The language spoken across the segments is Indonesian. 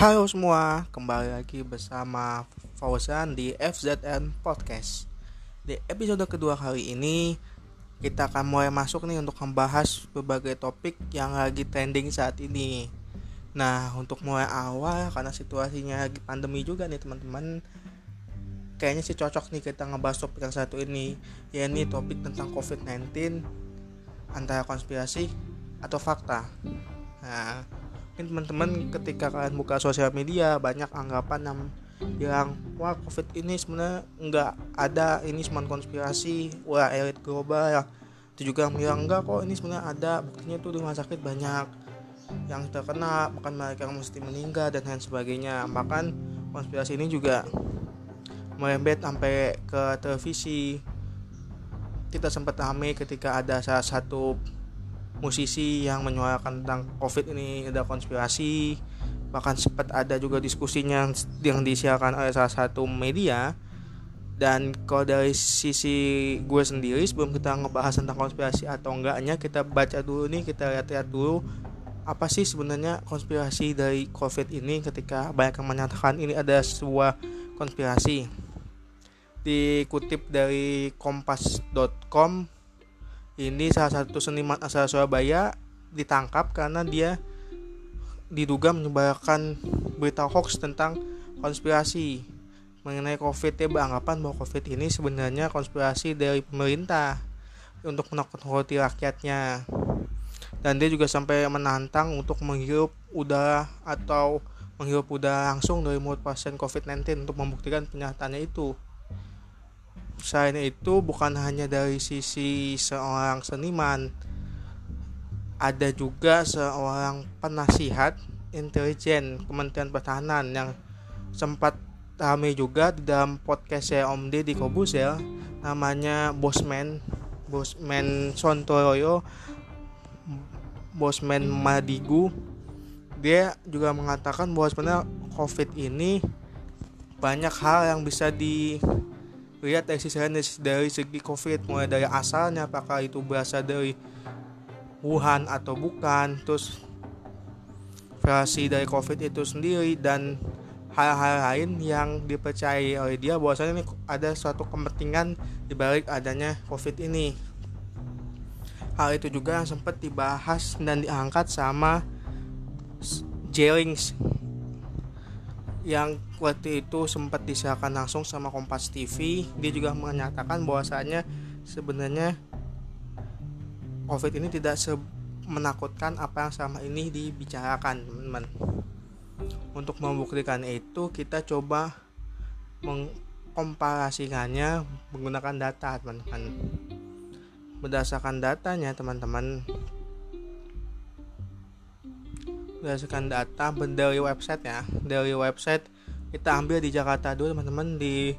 Halo semua, kembali lagi bersama Fauzan di FZN Podcast. Di episode kedua kali ini, kita akan mulai masuk nih untuk membahas berbagai topik yang lagi trending saat ini. Nah, untuk mulai awal karena situasinya lagi pandemi juga nih teman-teman, kayaknya sih cocok nih kita ngebahas topik yang satu ini, yakni topik tentang COVID-19 antara konspirasi atau fakta. Nah, mungkin teman-teman ketika kalian buka sosial media banyak anggapan yang bilang wah covid ini sebenarnya nggak ada ini cuma konspirasi wah elit global ya. Itu juga bilang enggak kok ini sebenarnya ada buktinya tuh di rumah sakit banyak yang terkena bahkan mereka yang mesti meninggal dan lain sebagainya. Bahkan konspirasi ini juga merembet sampai ke televisi. Kita sempat ramai ketika ada salah satu musisi yang menyuarakan tentang covid ini ada konspirasi bahkan sempat ada juga diskusinya yang disiarkan oleh salah satu media. Dan kalau dari sisi gue sendiri sebelum kita ngebahas tentang konspirasi atau enggaknya kita baca dulu nih kita lihat-lihat dulu apa sih sebenarnya konspirasi dari covid ini ketika banyak yang menyatakan ini ada sebuah konspirasi. Dikutip dari kompas.com ini salah satu seniman asal Surabaya ditangkap karena dia diduga menyebarkan berita hoax tentang konspirasi mengenai COVID. Ya beranggapan bahwa COVID ini sebenarnya konspirasi dari pemerintah untuk menakut-nakuti rakyatnya. Dan dia juga sampai menantang untuk menghirup udara atau menghirup udara langsung dari mulut pasien COVID-19 untuk membuktikan pernyataannya itu Selain itu bukan hanya dari sisi seorang seniman, ada juga seorang penasihat intelijen Kementerian Pertahanan yang sempat ramai juga di dalam podcast saya Om Deddy Kobusel namanya Bosman Bosman Sontoroyo Bosman Madigu. Dia juga mengatakan bahwa sebenarnya COVID ini banyak hal yang bisa di lihat lain dari segi covid mulai dari asalnya apakah itu berasal dari Wuhan atau bukan terus versi dari covid itu sendiri dan hal-hal lain yang dipercayai oleh dia bahwasanya ini ada suatu kepentingan dibalik adanya covid ini. Hal itu juga yang sempat dibahas dan diangkat sama Jellings yang waktu itu sempat disiarkan langsung sama Kompas TV dia juga menyatakan bahwasanya sebenarnya COVID ini tidak se menakutkan apa yang selama ini dibicarakan teman-teman. Untuk membuktikan itu kita coba mengkomparasikannya menggunakan data teman-teman. Berdasarkan datanya teman-teman berdasarkan data dari website ya dari website kita ambil di Jakarta dulu teman-teman di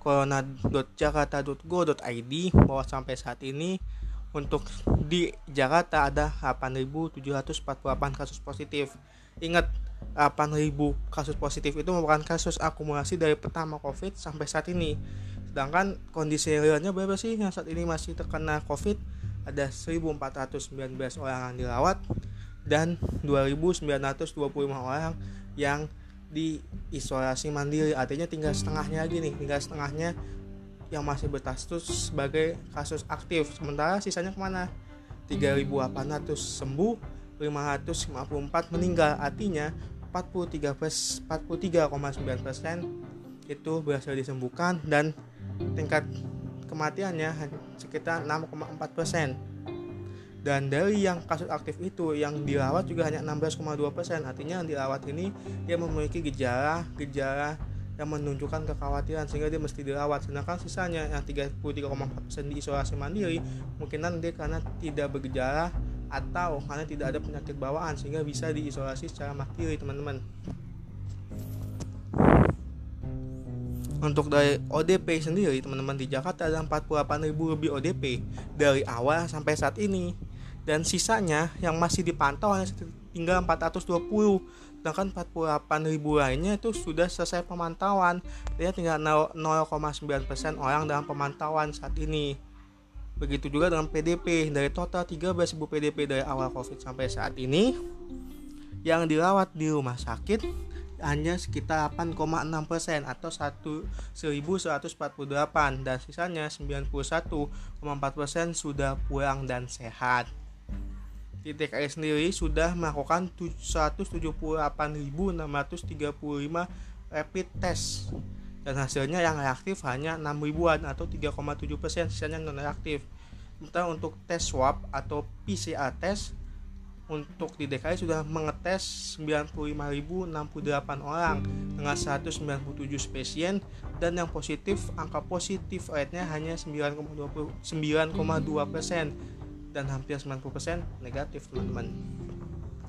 corona.jakarta.go.id bahwa sampai saat ini untuk di Jakarta ada 8.748 kasus positif. Ingat 8.000 kasus positif itu merupakan kasus akumulasi dari pertama COVID sampai saat ini. Sedangkan kondisi realnya berapa sih yang saat ini masih terkena COVID? Ada 1.419 orang yang dirawat dan 2.925 orang yang di isolasi mandiri. Artinya tinggal setengahnya lagi nih tinggal setengahnya yang masih berstatus sebagai kasus aktif. Sementara sisanya ke mana? 3.800 sembuh 554 meninggal. Artinya 43 43,9 persen itu berhasil disembuhkan dan tingkat kematiannya sekitar 6,4 persen dan dari yang kasus aktif itu yang dirawat juga hanya 16,2 persen. Artinya yang dirawat ini dia memiliki gejala gejala yang menunjukkan kekhawatiran sehingga dia mesti dirawat. Sedangkan sisanya yang 33,4 persen diisolasi mandiri mungkin dia karena tidak bergejala atau karena tidak ada penyakit bawaan sehingga bisa diisolasi secara mandiri teman-teman. Untuk dari ODP sendiri teman-teman di Jakarta ada 48.000 lebih ODP dari awal sampai saat ini dan sisanya yang masih dipantau hanya tinggal 420 sedangkan 48 ribu lainnya itu sudah selesai pemantauan. Dia tinggal 0,9% orang dalam pemantauan saat ini. Begitu juga dengan PDP dari total 13.000 PDP dari awal COVID sampai saat ini yang dirawat di rumah sakit hanya sekitar 8,6% atau 1148 dan sisanya 91,4% sudah pulang dan sehat. Di TKI sendiri sudah melakukan 178.635 rapid test dan hasilnya yang reaktif hanya 6 ribuan atau 3,7% sisanya non reaktif. Sementara untuk tes swab atau PCR test untuk di DKI sudah mengetes 95.068 orang dengan 197 spesien dan yang positif angka positif rate-nya hanya 9,2 persen dan hampir 90 persen negatif teman-teman.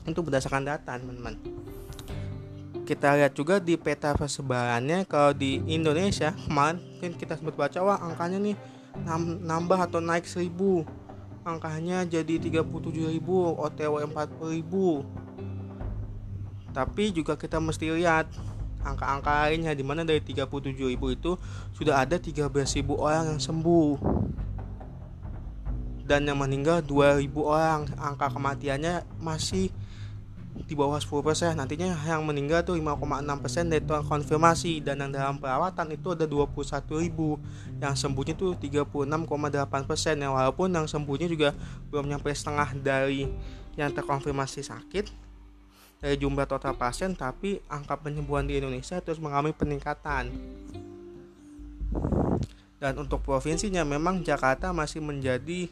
Itu berdasarkan data teman-teman. Kita lihat juga di peta persebarannya kalau di Indonesia kemarin kita sempat baca wah angkanya nih nambah atau naik 1000 angkanya jadi 37.000 OTW 40.000 tapi juga kita mesti lihat angka-angka lainnya di mana dari 37.000 itu sudah ada 13.000 orang yang sembuh dan yang meninggal 2.000 orang. Angka kematiannya masih di bawah 10% nantinya yang meninggal tuh 5,6% dari total konfirmasi. Dan yang dalam perawatan itu ada 21.000 yang sembuhnya tuh 36,8% yang walaupun yang sembuhnya juga belum nyampe setengah dari yang terkonfirmasi sakit dari jumlah total pasien tapi angka penyembuhan di Indonesia terus mengalami peningkatan dan untuk provinsinya memang Jakarta masih menjadi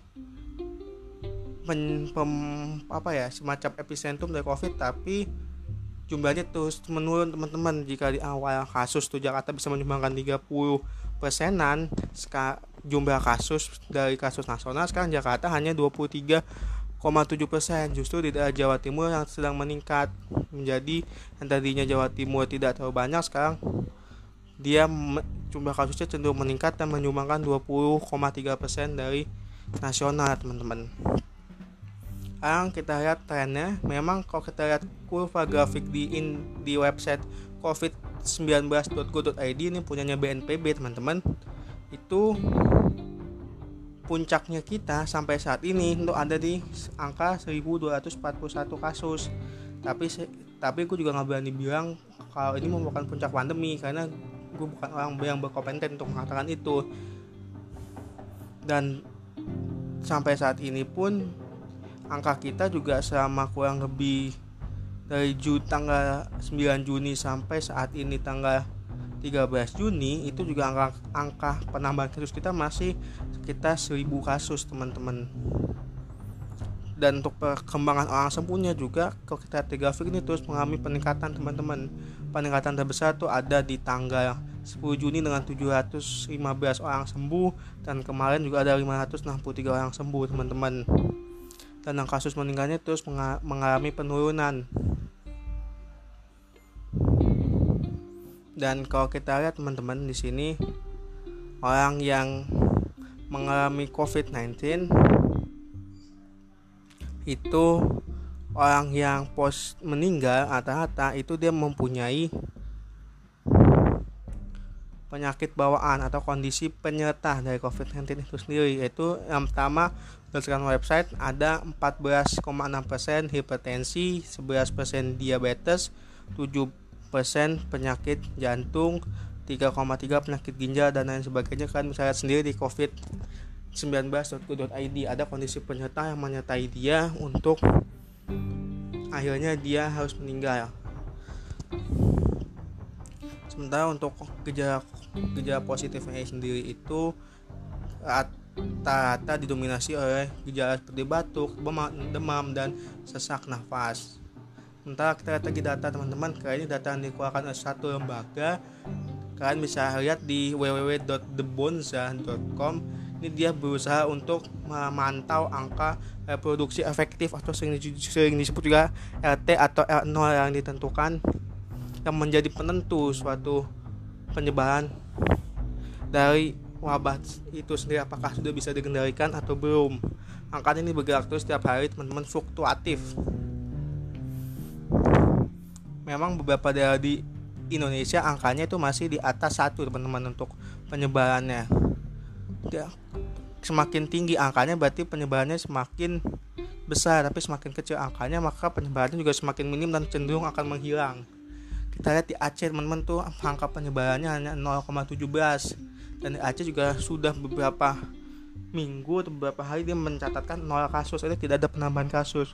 pem, apa ya semacam epicentrum dari covid tapi jumlahnya terus menurun teman-teman. Jika di awal kasus tuh Jakarta bisa menyumbangkan 30 persenan jumlah kasus dari kasus nasional sekarang Jakarta hanya 23,7 persen. Justru di daerah Jawa Timur yang sedang meningkat menjadi yang tadinya Jawa Timur tidak terlalu banyak sekarang dia jumlah kasusnya cenderung meningkat dan menyumbangkan 20,3 persen dari nasional teman-teman. Sekarang kita lihat trennya. Memang kalau kita lihat kurva grafik di in, di website covid19.go.id ini punyanya BNPB teman-teman itu puncaknya kita sampai saat ini untuk ada di angka 1241 kasus. Tapi tapi gue juga nggak berani bilang kalau ini merupakan puncak pandemi karena gue bukan orang yang berkompeten untuk mengatakan itu. Dan sampai saat ini pun angka kita juga selama kurang lebih dari Ju, tanggal 9 Juni sampai saat ini tanggal 13 Juni itu juga angka, angka penambahan kasus kita masih sekitar 1000 kasus teman-teman. Dan untuk perkembangan orang sembuhnya juga kalau kita grafik ini terus mengalami peningkatan teman-teman peningkatan terbesar itu ada di tanggal 10 Juni dengan 715 orang sembuh dan kemarin juga ada 563 orang sembuh teman-teman dan yang kasus meninggalnya terus mengalami penurunan. Dan kalau kita lihat teman-teman di sini orang yang mengalami COVID-19 itu orang yang pos meninggal rata-rata itu dia mempunyai penyakit bawaan atau kondisi penyerta dari COVID-19 itu sendiri yaitu yang pertama berdasarkan website ada 14,6% hipertensi, 11% diabetes, 7% penyakit jantung, 3,3 penyakit ginjal dan lain sebagainya. Kan misalnya sendiri di COVID 19.co.id ada kondisi penyerta yang menyertai dia untuk akhirnya dia harus meninggal sementara untuk gejala gejala positifnya sendiri itu rata-rata didominasi oleh gejala seperti batuk, demam, dan sesak nafas. Sementara kita lihat lagi data teman-teman, kali ini data yang dikeluarkan oleh satu lembaga. Kalian bisa lihat di www.thebonza.com. Ini dia berusaha untuk memantau angka reproduksi efektif atau sering, sering disebut juga RT atau R0 yang ditentukan yang menjadi penentu suatu penyebaran dari wabah itu sendiri. Apakah sudah bisa dikendalikan atau belum? Angka ini bergerak terus setiap hari teman-teman fluktuatif. Memang beberapa daerah di Indonesia angkanya itu masih di atas satu teman-teman untuk penyebarannya ya, semakin tinggi angkanya berarti penyebarannya semakin besar tapi semakin kecil angkanya maka penyebarannya juga semakin minim dan cenderung akan menghilang. Kita lihat di Aceh teman-teman tuh angka penyebarannya hanya 0,17 dan di Aceh juga sudah beberapa minggu atau beberapa hari dia mencatatkan nol kasus itu tidak ada penambahan kasus.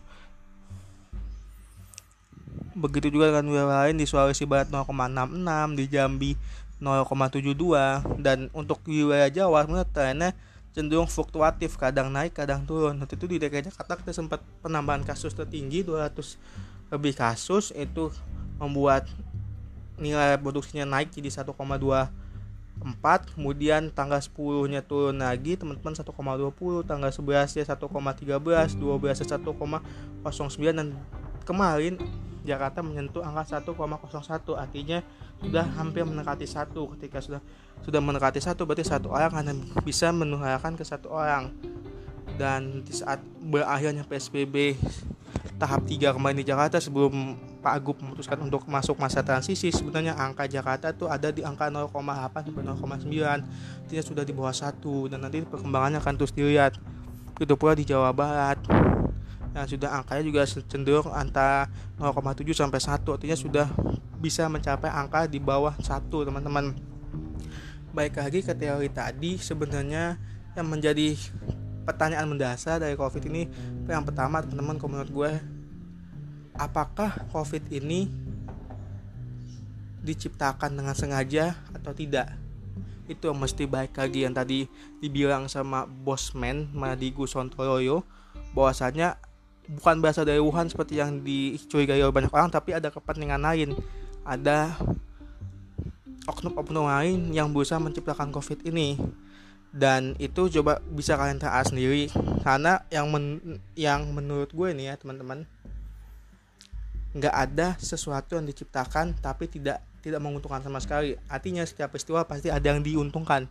Begitu juga dengan wilayah lain di Sulawesi Barat 0,66 di Jambi 0,72 dan untuk wilayah Jawa sebenarnya trennya cenderung fluktuatif kadang naik kadang turun. Waktu itu di DKI Jakarta kita sempat penambahan kasus tertinggi 200 lebih kasus. Itu membuat nilai produksinya naik jadi 1,24 kemudian tanggal 10 nya turun lagi teman-teman 1,20 tanggal 11 nya 1,13 12 nya 1,09 dan kemarin Jakarta menyentuh angka 1,01 artinya sudah hampir mendekati satu. Ketika sudah sudah mendekati satu berarti satu orang hanya bisa menularkan ke satu orang. Dan di saat berakhirnya PSBB tahap 3 kemarin di Jakarta sebelum Pak Agup memutuskan untuk masuk masa transisi sebenarnya angka Jakarta itu ada di angka 0,8 sampai 0,9 artinya sudah di bawah satu. Dan nanti perkembangannya akan terus dilihat. Itu pula di Jawa Barat yang sudah angkanya juga cenderung antara 0,7 sampai 1 artinya sudah bisa mencapai angka di bawah satu teman-teman. Baik lagi ke teori tadi sebenarnya yang menjadi pertanyaan mendasar dari covid ini yang pertama teman-teman menurut gue apakah covid ini diciptakan dengan sengaja atau tidak? Itu yang mesti baik lagi yang tadi dibilang sama bosman Madi Gusontoroyo bahwasanya bukan berasal dari Wuhan seperti yang dicurigai oleh banyak orang tapi ada kepentingan lain. Ada oknum-oknum lain yang berusaha menciptakan covid ini. Dan itu coba bisa kalian tahu sendiri. Karena yang men yang menurut gue nih ya teman-teman nggak ada sesuatu yang diciptakan tapi tidak tidak menguntungkan sama sekali. Artinya setiap peristiwa pasti ada yang diuntungkan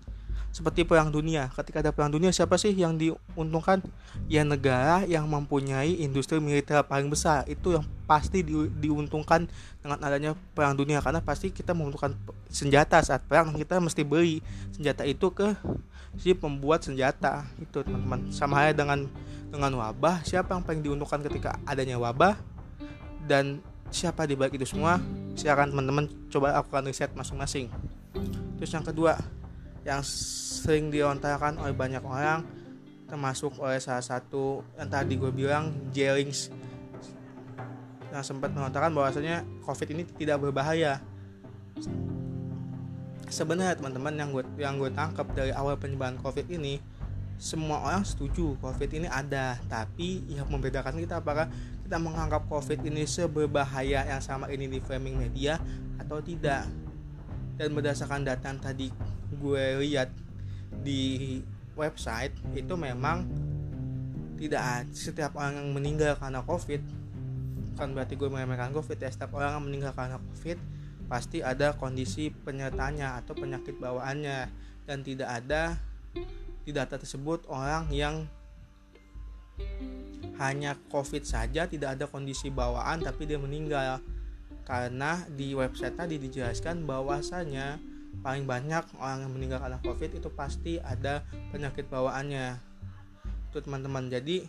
seperti perang dunia. Ketika ada perang dunia, siapa sih yang diuntungkan? Ya negara yang mempunyai industri militer paling besar. Itu yang pasti di, diuntungkan dengan adanya perang dunia. Karena pasti kita membutuhkan senjata saat perang kita mesti beli senjata itu ke si pembuat senjata. Itu teman-teman. Sama halnya dengan dengan wabah. Siapa yang paling diuntungkan ketika adanya wabah? Dan siapa di balik itu semua? Silakan teman-teman coba lakukan riset masing-masing. Terus yang kedua yang sering diontarkan oleh banyak orang termasuk oleh salah satu yang tadi gue bilang Jellings. Yang sempat mengatakan bahwasanya COVID ini tidak berbahaya. Sebenarnya teman-teman yang gue yang gue tangkap dari awal penyebaran COVID ini semua orang setuju COVID ini ada. Tapi yang membedakan kita apakah kita menganggap COVID ini seberbahaya yang sama ini di framing media atau tidak. Dan berdasarkan data yang tadi gue lihat di website itu memang tidak setiap orang yang meninggal karena covid kan berarti gue meremehkan covid ya setiap orang yang meninggal karena covid pasti ada kondisi penyertanya atau penyakit bawaannya. Dan tidak ada di data tersebut orang yang hanya covid saja tidak ada kondisi bawaan tapi dia meninggal. Karena di website tadi dijelaskan bahwasanya paling banyak orang yang meninggal karena covid itu pasti ada penyakit bawaannya. Itu teman-teman. Jadi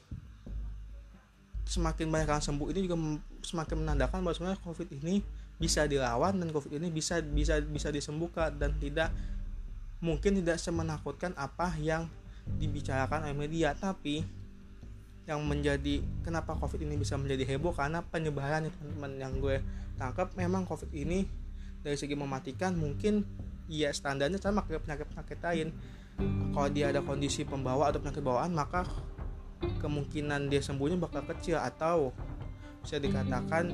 semakin banyak orang sembuh ini juga semakin menandakan bahwa sebenarnya covid ini bisa dilawan dan covid ini bisa bisa bisa disembuhkan dan tidak mungkin tidak semenakutkan apa yang dibicarakan oleh media. Tapi yang menjadi kenapa covid ini bisa menjadi heboh? Karena penyebaran teman-teman yang gue tangkap memang covid ini dari segi mematikan mungkin iya standarnya sama kayak penyakit-penyakit lain. Kalau dia ada kondisi pembawa atau penyakit bawaan maka kemungkinan dia sembuhnya bakal kecil atau bisa dikatakan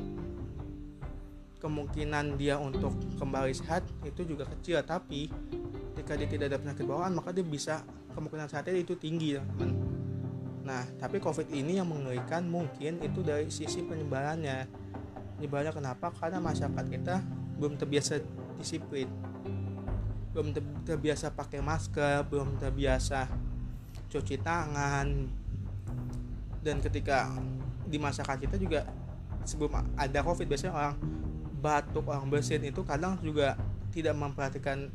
kemungkinan dia untuk kembali sehat itu juga kecil. Tapi jika dia tidak ada penyakit bawaan maka dia bisa kemungkinan sehatnya itu tinggi teman. Nah tapi covid ini yang mengerikan mungkin itu dari sisi penyebarannya. Penyebarannya kenapa? Karena masyarakat kita belum terbiasa disiplin belum terbiasa pakai masker belum terbiasa cuci tangan dan ketika di masyarakat kita juga sebelum ada covid biasanya orang batuk orang bersin itu kadang juga tidak memperhatikan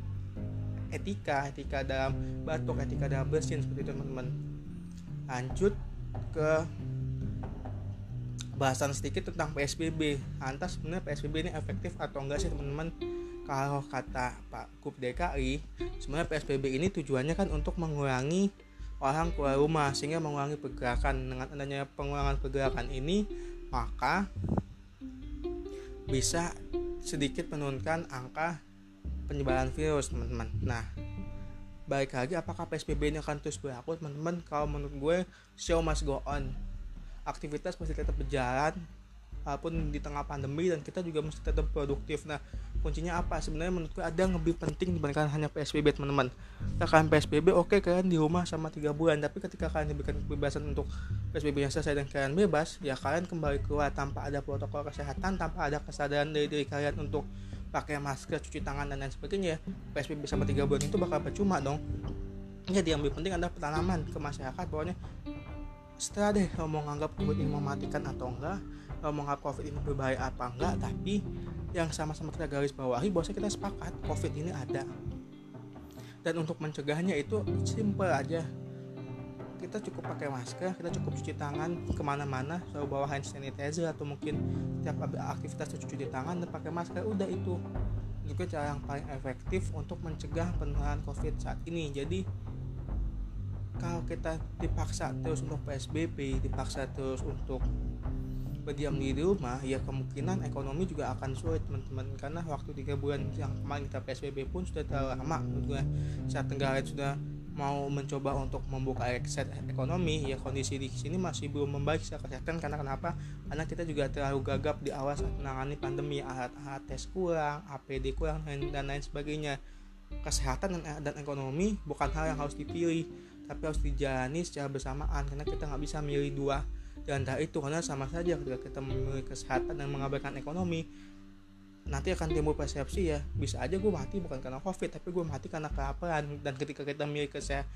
etika etika dalam batuk etika dalam bersin seperti itu teman-teman lanjut ke bahasan sedikit tentang PSBB. Lantas sebenarnya PSBB ini efektif atau enggak sih teman-teman? Kalau kata Pak Kup DKI, sebenarnya PSBB ini tujuannya kan untuk mengurangi orang keluar rumah sehingga mengurangi pergerakan. Dengan adanya pengurangan pergerakan ini, maka bisa sedikit menurunkan angka penyebaran virus, teman-teman. Nah, baik lagi apakah PSBB ini akan terus berlaku, teman-teman? Kalau menurut gue, show must go on aktivitas masih tetap berjalan walaupun di tengah pandemi dan kita juga mesti tetap produktif. Nah kuncinya apa? Sebenarnya menurutku ada yang lebih penting dibandingkan hanya PSBB teman-teman. Kalian PSBB oke okay, kalian di rumah sama tiga bulan. Tapi ketika kalian diberikan kebebasan untuk PSBB yang selesai dan kalian bebas ya kalian kembali keluar tanpa ada protokol kesehatan tanpa ada kesadaran dari diri kalian untuk pakai masker cuci tangan dan lain sebagainya PSBB sama tiga bulan itu bakal percuma dong. Jadi yang lebih penting adalah penanaman ke masyarakat pokoknya setelah deh lo mau nganggap covid ini mematikan atau enggak lo mau nganggap covid ini berbahaya apa enggak tapi yang sama-sama kita garis bawahi bahwa kita sepakat covid ini ada. Dan untuk mencegahnya itu simple aja. Kita cukup pakai masker kita cukup cuci tangan ke mana-mana selalu bawa hand sanitizer atau mungkin setiap aktivitas cuci tangan dan pakai masker udah itu. Juga cara yang paling efektif untuk mencegah penularan covid saat ini. Jadi kalau kita dipaksa terus untuk PSBB dipaksa terus untuk berdiam di rumah ya kemungkinan ekonomi juga akan sulit teman-teman. Karena waktu tiga bulan yang kemarin kita PSBB pun sudah terlalu lama gue saat Tenggara sudah mau mencoba untuk membuka ekset ekonomi ya kondisi di sini masih belum membaik secara kesehatan. Karena kenapa? Karena kita juga terlalu gagap di awal saat menangani pandemi alat-alat tes kurang APD kurang dan lain sebagainya. Kesehatan dan, dan ekonomi bukan hal yang harus dipilih tapi harus dijalani secara bersamaan karena kita nggak bisa milih dua di antara itu. Karena sama saja ketika kita memilih kesehatan dan mengabaikan ekonomi nanti akan timbul persepsi ya bisa aja gue mati bukan karena covid tapi gue mati karena kelaparan. Dan ketika kita memilih kesehatan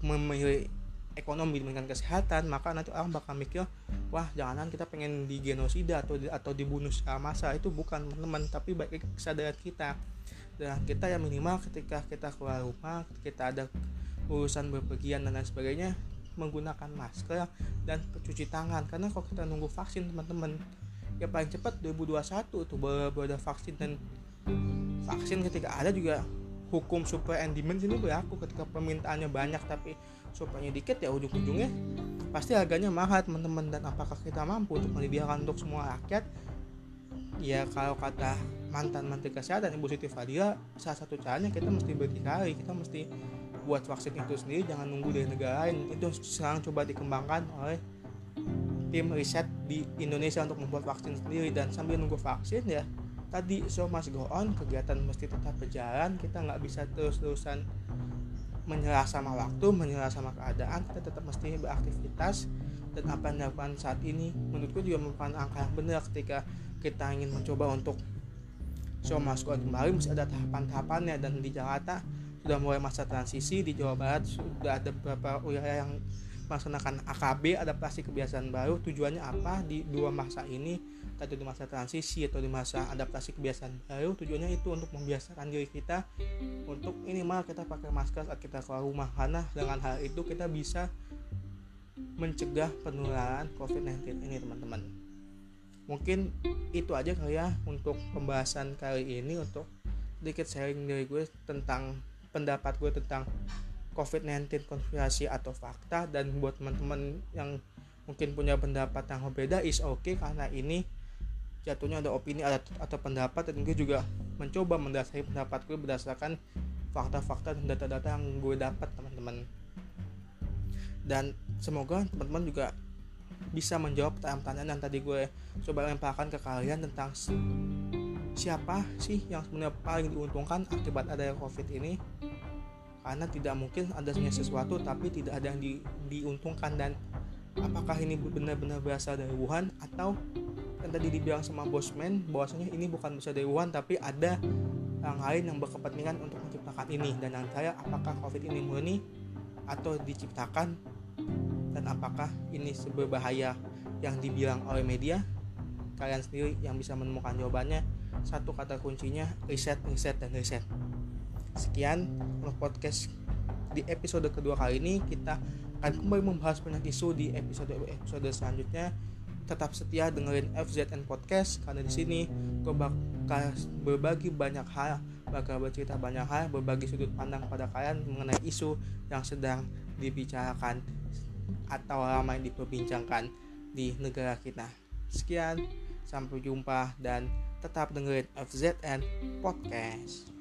memilih ekonomi dengan kesehatan maka nanti orang bakal mikir wah jangan kita pengen di genosida atau atau dibunuh secara massa. Itu bukan teman-teman tapi baik kesadaran kita. Dan kita yang minimal ketika kita keluar rumah kita ada urusan berpergian dan lain sebagainya menggunakan masker dan cuci tangan. Karena kalau kita nunggu vaksin teman-teman ya paling cepat 2021 tuh baru, baru ada vaksin. Dan vaksin ketika ada juga hukum supply and demand ini berlaku ketika permintaannya banyak tapi supply dikit ya ujung-ujungnya pasti harganya mahal teman-teman. Dan apakah kita mampu untuk menyediakan untuk semua rakyat? Ya kalau kata mantan menteri kesehatan ibu Siti Fadila salah satu caranya kita mesti berdikari kita mesti buat vaksin itu sendiri jangan nunggu dari negara lain. Itu sekarang coba dikembangkan oleh tim riset di Indonesia untuk membuat vaksin sendiri. Dan sambil nunggu vaksin ya tadi so mas go on kegiatan mesti tetap berjalan. Kita nggak bisa terus-terusan menyerah sama waktu menyerah sama keadaan. Kita tetap mesti beraktivitas. Dan apa yang dilakukan saat ini menurutku juga merupakan angka yang benar ketika kita ingin mencoba untuk show masuk kembali mesti ada tahapan-tahapannya. Dan di Jakarta sudah mulai masa transisi di Jawa Barat sudah ada beberapa wilayah yang melaksanakan AKB adaptasi kebiasaan baru. Tujuannya apa? Di dua masa ini atau di masa transisi atau di masa adaptasi kebiasaan baru tujuannya itu untuk membiasakan diri kita untuk ini minimal kita pakai masker saat kita keluar rumah. Karena dengan hal itu kita bisa mencegah penularan COVID-19 ini teman-teman. Mungkin itu aja kali ya untuk pembahasan kali ini untuk sedikit sharing dari gue tentang pendapat gue tentang COVID-19 konspirasi atau fakta dan buat teman-teman yang mungkin punya pendapat yang berbeda is okay, karena ini jatuhnya ada opini atau pendapat dan gue juga mencoba mendasari pendapat gue berdasarkan fakta-fakta dan data-data yang gue dapat teman-teman. Dan semoga teman-teman juga bisa menjawab pertanyaan-pertanyaan yang tadi gue coba lemparkan ke kalian tentang siapa sih yang sebenarnya paling diuntungkan akibat adanya covid ini karena tidak mungkin adanya sesuatu tapi tidak ada yang di, diuntungkan. Dan apakah ini benar-benar berasal dari Wuhan? Atau yang tadi dibilang sama bosman bahwasanya ini bukan berasal dari Wuhan tapi ada yang lain yang berkepentingan untuk menciptakan ini. Dan yang saya apakah covid ini murni atau diciptakan dan apakah ini berbahaya yang dibilang oleh media? Kalian sendiri yang bisa menemukan jawabannya. Satu kata kuncinya riset riset dan riset sekian untuk podcast di episode kedua kali ini kita akan kembali membahas banyak isu di episode episode selanjutnya tetap setia dengerin FZN Podcast karena di sini gue bakal berbagi banyak hal, bakal bercerita banyak hal, berbagi sudut pandang pada kalian mengenai isu yang sedang dibicarakan atau ramai diperbincangkan di negara kita. Sekian, sampai jumpa dan tetap dengerin FZN Podcast.